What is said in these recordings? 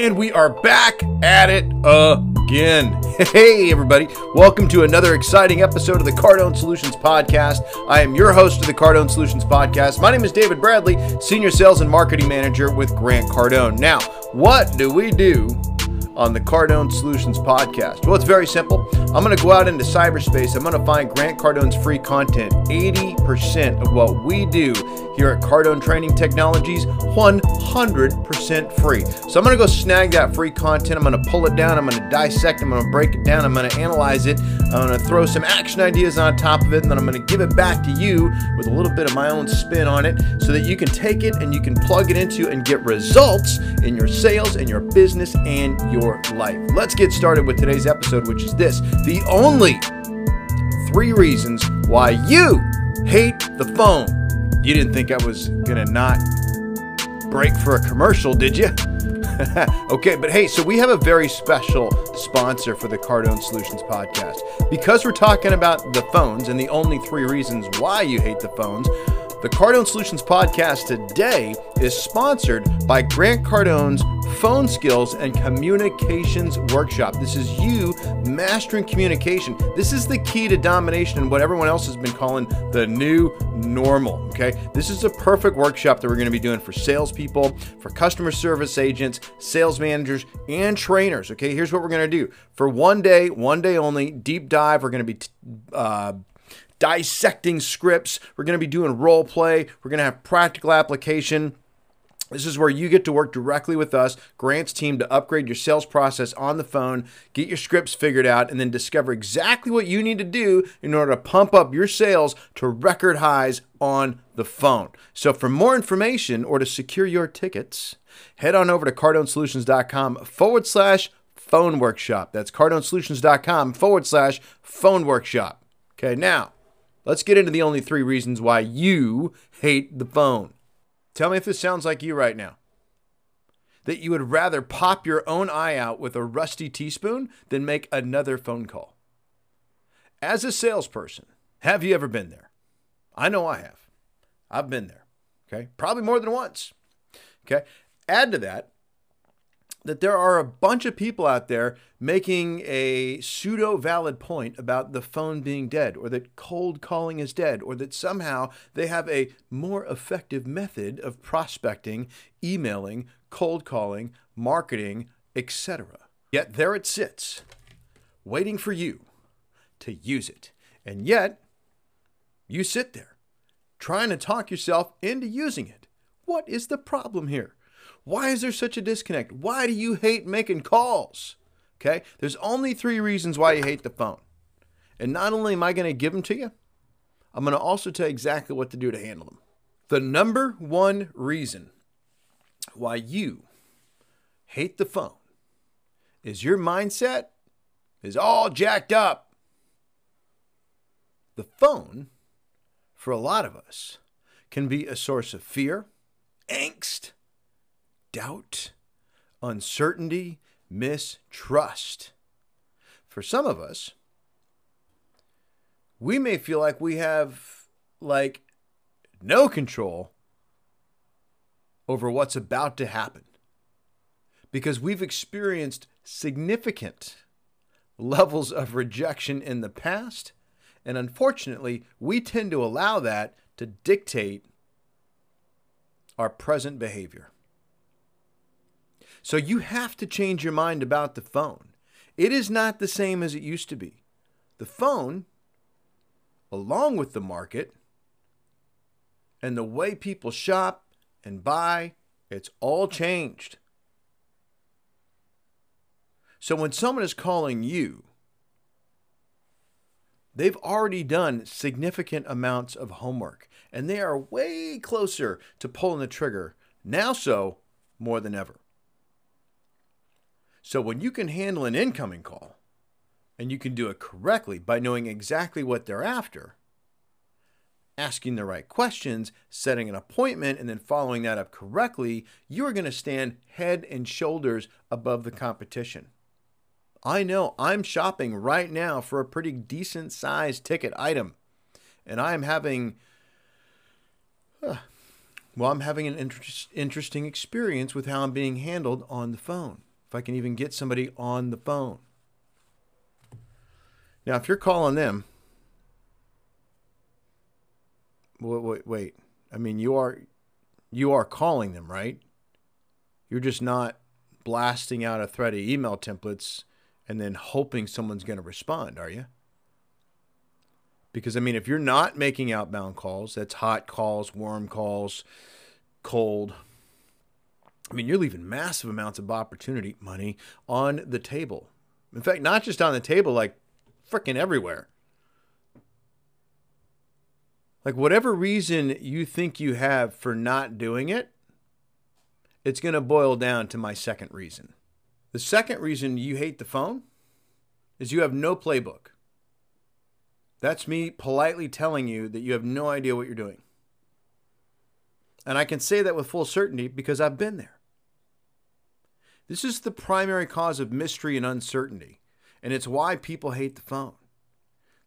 And we are back at it again. Hey, everybody. Welcome to another exciting episode of the Cardone Solutions Podcast. I am your host of the Cardone Solutions Podcast. My name is David Bradley, Senior Sales and Marketing Manager with Grant Cardone. Now, what do we do on the Cardone Solutions podcast? Well, it's very simple. I'm going to go out into cyberspace. I'm going to find Grant Cardone's free content. 80% of what we do here at Cardone Training Technologies, 100% free. So I'm going to go snag that free content. I'm going to pull it down. I'm going to dissect. I'm going to break it down. I'm going to analyze it. I'm going to throw some action ideas on top of it, and then I'm going to give it back to you with a little bit of my own spin on it so that you can take it and you can plug it into and get results in your sales, in your business, and your life. Let's get started with today's episode, which is this the only three reasons why you hate the phone. You didn't think I was to not break for a commercial, did you? okay, but hey, so we have a very special sponsor for the Cardone Solutions podcast. Because we're talking about the phones and the only three reasons why you hate the phones, the Cardone Solutions podcast today is sponsored by Grant Cardone's Phone Skills and Communications Workshop. This is you mastering communication. This is the key to domination and what everyone else has been calling the new normal. Okay, this is a perfect workshop that we're going to be doing for salespeople, for customer service agents, sales managers, and trainers. Okay, here's what we're going to do for one day, one day only, deep dive. We're going to be uh, dissecting scripts. We're going to be doing role play. We're going to have practical application. This is where you get to work directly with us, Grant's team, to upgrade your sales process on the phone, get your scripts figured out, and then discover exactly what you need to do in order to pump up your sales to record highs on the phone. So, for more information or to secure your tickets, head on over to cardonesolutions.com forward slash phone workshop. That's cardonesolutions.com forward slash phone workshop. Okay, now Let's get into the only three reasons why you hate the phone. Tell me if this sounds like you right now. That you would rather pop your own eye out with a rusty teaspoon than make another phone call. As a salesperson, have you ever been there? I know I have. I've been there. Okay. Probably more than once. Okay. Add to that, that there are a bunch of people out there making a pseudo valid point about the phone being dead, or that cold calling is dead, or that somehow they have a more effective method of prospecting, emailing, cold calling, marketing, etc. Yet there it sits, waiting for you to use it. And yet, you sit there trying to talk yourself into using it. What is the problem here? Why is there such a disconnect? Why do you hate making calls? Okay, there's only three reasons why you hate the phone. And not only am I going to give them to you, I'm going to also tell you exactly what to do to handle them. The number one reason why you hate the phone is your mindset is all jacked up. The phone, for a lot of us, can be a source of fear, angst, doubt, uncertainty, mistrust. For some of us, we may feel like we have like no control over what's about to happen because we've experienced significant levels of rejection in the past. And unfortunately, we tend to allow that to dictate our present behavior. So you have to change your mind about the phone. It is not the same as it used to be. The phone, along with the market and the way people shop and buy, it's all changed. So when someone is calling you, they've already done significant amounts of homework and they are way closer to pulling the trigger now so more than ever. So when you can handle an incoming call and you can do it correctly by knowing exactly what they're after, asking the right questions, setting an appointment, and then following that up correctly, you are going to stand head and shoulders above the competition. I know I'm shopping right now for a pretty decent sized ticket item, and I am having, uh, well, I'm having an inter- interesting experience with how I'm being handled on the phone. If I can even get somebody on the phone. Now, if you're calling them, wait, wait, wait. I mean, you are you are calling them, right? You're just not blasting out a thread of email templates and then hoping someone's going to respond, are you? Because I mean, if you're not making outbound calls, that's hot calls, warm calls, cold. I mean, you're leaving massive amounts of opportunity, money on the table. In fact, not just on the table, like freaking everywhere. Like, whatever reason you think you have for not doing it, it's going to boil down to my second reason. The second reason you hate the phone is you have no playbook. That's me politely telling you that you have no idea what you're doing. And I can say that with full certainty because I've been there. This is the primary cause of mystery and uncertainty, and it's why people hate the phone.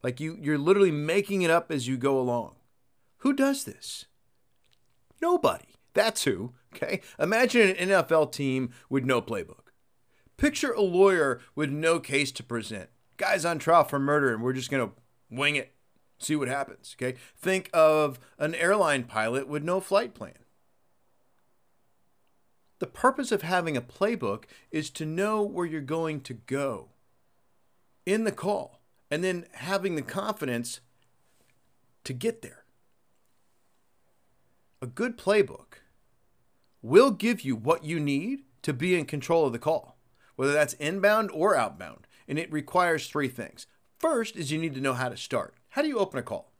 Like you you're literally making it up as you go along. Who does this? Nobody. That's who, okay? Imagine an NFL team with no playbook. Picture a lawyer with no case to present. Guy's on trial for murder and we're just going to wing it, see what happens. Okay. Think of an airline pilot with no flight plan. The purpose of having a playbook is to know where you're going to go in the call and then having the confidence to get there. A good playbook will give you what you need to be in control of the call, whether that's inbound or outbound. And it requires three things First is you need to know how to start. How do you open a call?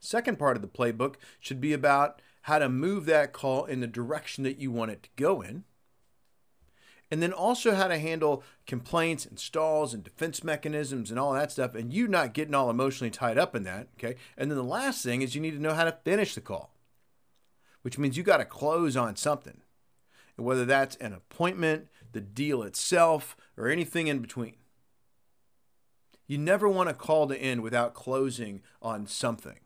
Second part of the playbook should be about how to move that call in the direction that you want it to go in. And then also how to handle complaints and stalls and defense mechanisms and all that stuff, and you not getting all emotionally tied up in that. Okay. And then the last thing is you need to know how to finish the call, which means you got to close on something. And whether that's an appointment, the deal itself, or anything in between. You never want a call to end without closing on something.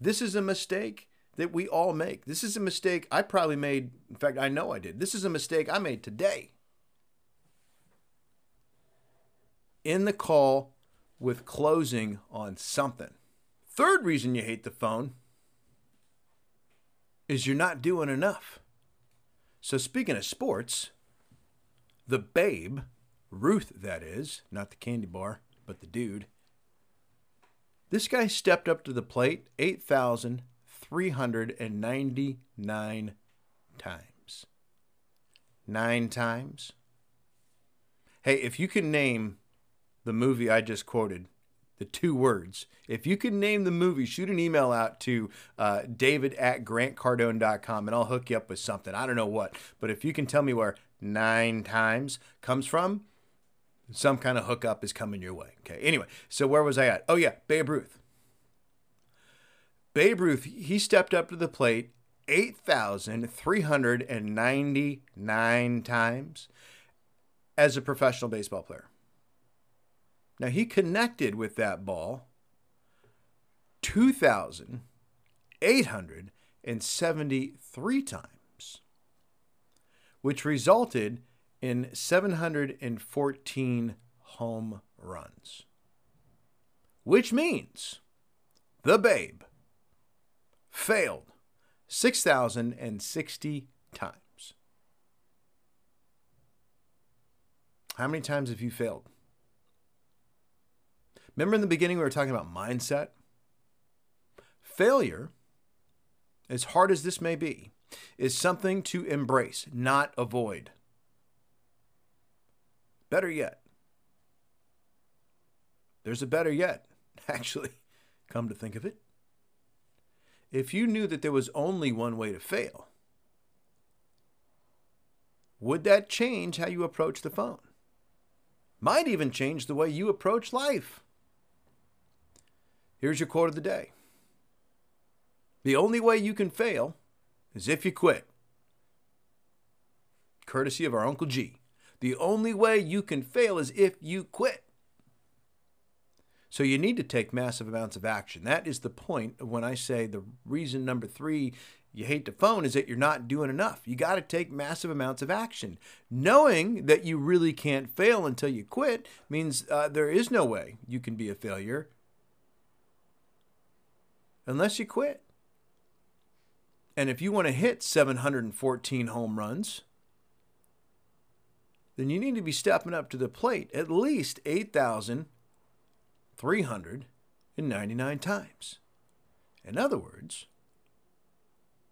This is a mistake that we all make. This is a mistake I probably made. In fact, I know I did. This is a mistake I made today. In the call with closing on something. Third reason you hate the phone is you're not doing enough. So, speaking of sports, the babe, Ruth, that is, not the candy bar, but the dude. This guy stepped up to the plate 8,399 times. Nine times. Hey, if you can name the movie I just quoted, the two words, if you can name the movie, shoot an email out to uh, david at grantcardone.com and I'll hook you up with something. I don't know what, but if you can tell me where nine times comes from, some kind of hookup is coming your way. Okay. Anyway, so where was I at? Oh, yeah, Babe Ruth. Babe Ruth, he stepped up to the plate 8,399 times as a professional baseball player. Now, he connected with that ball 2,873 times, which resulted in 714 home runs. Which means the Babe failed 6,060 times. How many times have you failed? Remember in the beginning we were talking about mindset? Failure, as hard as this may be, is something to embrace, not avoid. Better yet, there's a better yet, actually, come to think of it. If you knew that there was only one way to fail, would that change how you approach the phone? Might even change the way you approach life. Here's your quote of the day The only way you can fail is if you quit. Courtesy of our Uncle G. The only way you can fail is if you quit. So you need to take massive amounts of action. That is the point when I say the reason number three you hate the phone is that you're not doing enough. You got to take massive amounts of action. Knowing that you really can't fail until you quit means uh, there is no way you can be a failure unless you quit. And if you want to hit 714 home runs, then you need to be stepping up to the plate at least 8,399 times. In other words,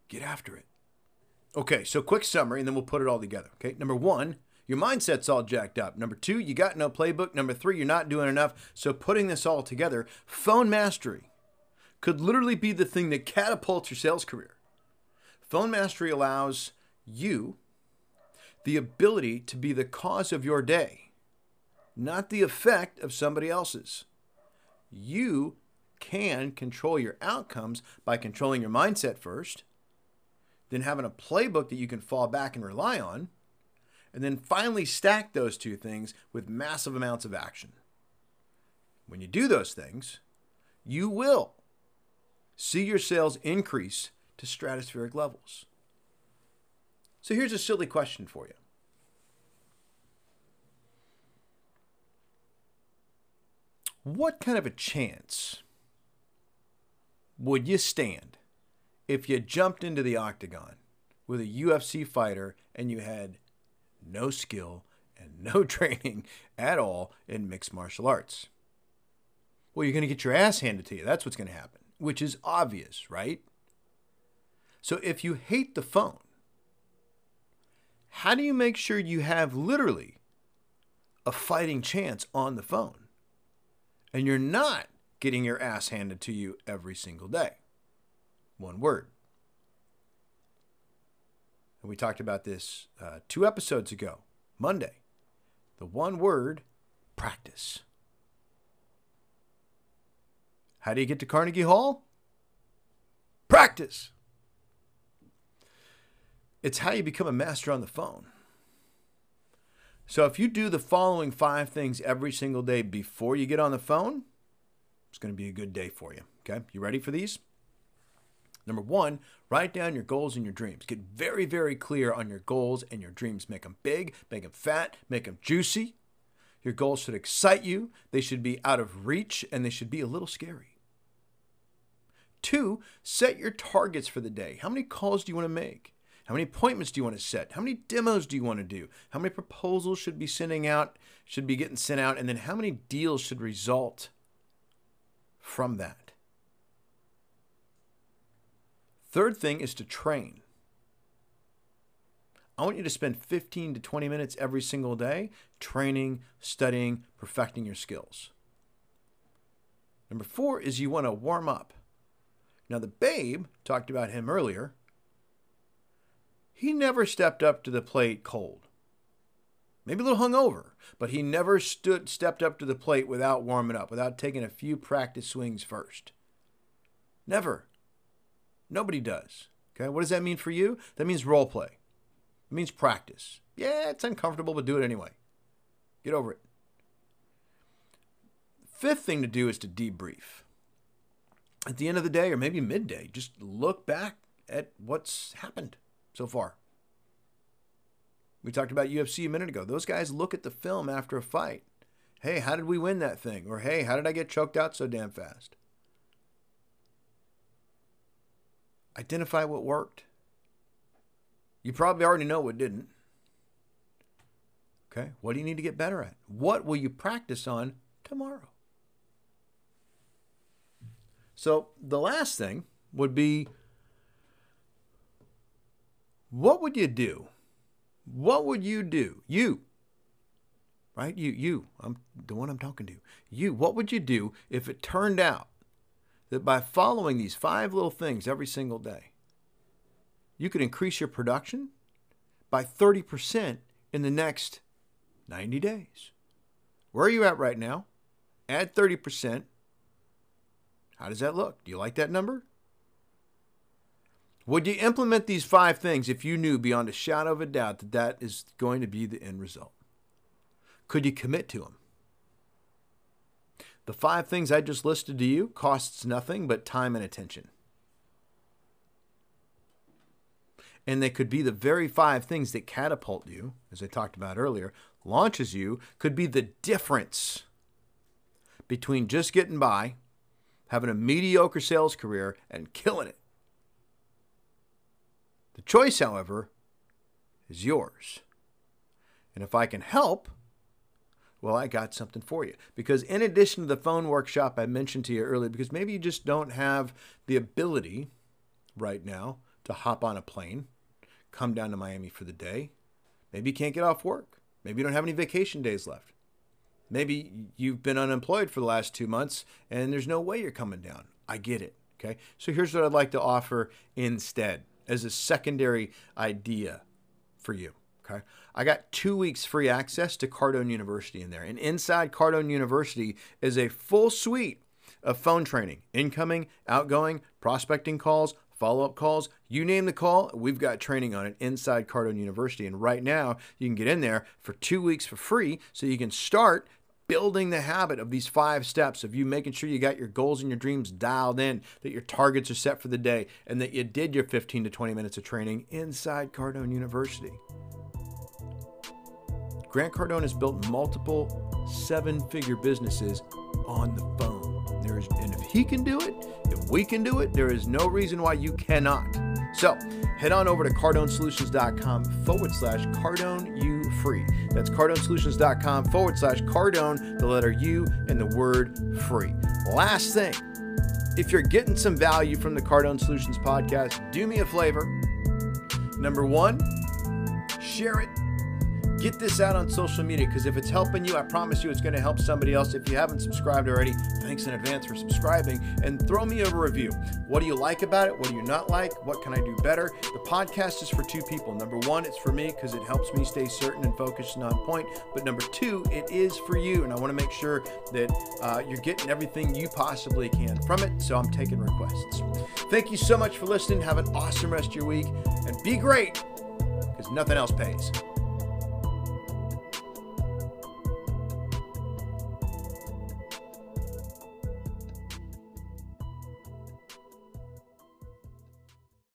get after it. Okay, so quick summary, and then we'll put it all together. Okay, number one, your mindset's all jacked up. Number two, you got no playbook. Number three, you're not doing enough. So putting this all together, phone mastery could literally be the thing that catapults your sales career. Phone mastery allows you the ability to be the cause of your day, not the effect of somebody else's. You can control your outcomes by controlling your mindset first, then having a playbook that you can fall back and rely on, and then finally stack those two things with massive amounts of action. When you do those things, you will see your sales increase to stratospheric levels. So here's a silly question for you. What kind of a chance would you stand if you jumped into the octagon with a UFC fighter and you had no skill and no training at all in mixed martial arts? Well, you're going to get your ass handed to you. That's what's going to happen, which is obvious, right? So if you hate the phone, how do you make sure you have literally a fighting chance on the phone and you're not getting your ass handed to you every single day? One word. And we talked about this uh, two episodes ago, Monday. The one word practice. How do you get to Carnegie Hall? Practice. It's how you become a master on the phone. So if you do the following five things every single day before you get on the phone, it's going to be a good day for you. Okay, you ready for these? Number one, write down your goals and your dreams. Get very, very clear on your goals and your dreams. Make them big, make them fat, make them juicy. Your goals should excite you, they should be out of reach, and they should be a little scary. Two, set your targets for the day. How many calls do you want to make? How many appointments do you want to set? How many demos do you want to do? How many proposals should be sending out, should be getting sent out? And then how many deals should result from that? Third thing is to train. I want you to spend 15 to 20 minutes every single day training, studying, perfecting your skills. Number four is you want to warm up. Now, the babe, talked about him earlier, he never stepped up to the plate cold. Maybe a little hungover, but he never stood stepped up to the plate without warming up, without taking a few practice swings first. Never. Nobody does. Okay, what does that mean for you? That means role play. It means practice. Yeah, it's uncomfortable, but do it anyway. Get over it. Fifth thing to do is to debrief. At the end of the day, or maybe midday, just look back at what's happened so far. We talked about UFC a minute ago. Those guys look at the film after a fight. Hey, how did we win that thing? Or hey, how did I get choked out so damn fast? Identify what worked. You probably already know what didn't. Okay, what do you need to get better at? What will you practice on tomorrow? So, the last thing would be what would you do? What would you do? You, right? You, you, I'm the one I'm talking to. You, what would you do if it turned out that by following these five little things every single day, you could increase your production by 30% in the next 90 days? Where are you at right now? Add 30%. How does that look? Do you like that number? Would you implement these five things if you knew beyond a shadow of a doubt that that is going to be the end result? Could you commit to them? The five things I just listed to you costs nothing but time and attention. and they could be the very five things that catapult you, as I talked about earlier, launches you, could be the difference between just getting by, having a mediocre sales career, and killing it. The choice, however, is yours. And if I can help, well, I got something for you. Because in addition to the phone workshop I mentioned to you earlier, because maybe you just don't have the ability right now to hop on a plane, come down to Miami for the day. Maybe you can't get off work. Maybe you don't have any vacation days left. Maybe you've been unemployed for the last two months and there's no way you're coming down. I get it. Okay. So here's what I'd like to offer instead as a secondary idea for you. Okay. I got two weeks free access to Cardone University in there. And inside Cardone University is a full suite of phone training, incoming, outgoing, prospecting calls, follow up calls, you name the call, we've got training on it inside Cardone University. And right now, you can get in there for two weeks for free so you can start building the habit of these five steps of you making sure you got your goals and your dreams dialed in, that your targets are set for the day, and that you did your 15 to 20 minutes of training inside Cardone University. Grant Cardone has built multiple seven figure businesses on the phone. There is, and if he can do it, if we can do it, there is no reason why you cannot. So head on over to cardonesolutions.com forward slash cardone you free. That's cardonesolutions.com forward slash cardone, the letter U, and the word free. Last thing, if you're getting some value from the Cardone Solutions podcast, do me a favor. Number one, share it Get this out on social media because if it's helping you, I promise you it's going to help somebody else. If you haven't subscribed already, thanks in advance for subscribing and throw me a review. What do you like about it? What do you not like? What can I do better? The podcast is for two people. Number one, it's for me because it helps me stay certain and focused and on point. But number two, it is for you. And I want to make sure that uh, you're getting everything you possibly can from it. So I'm taking requests. Thank you so much for listening. Have an awesome rest of your week and be great because nothing else pays.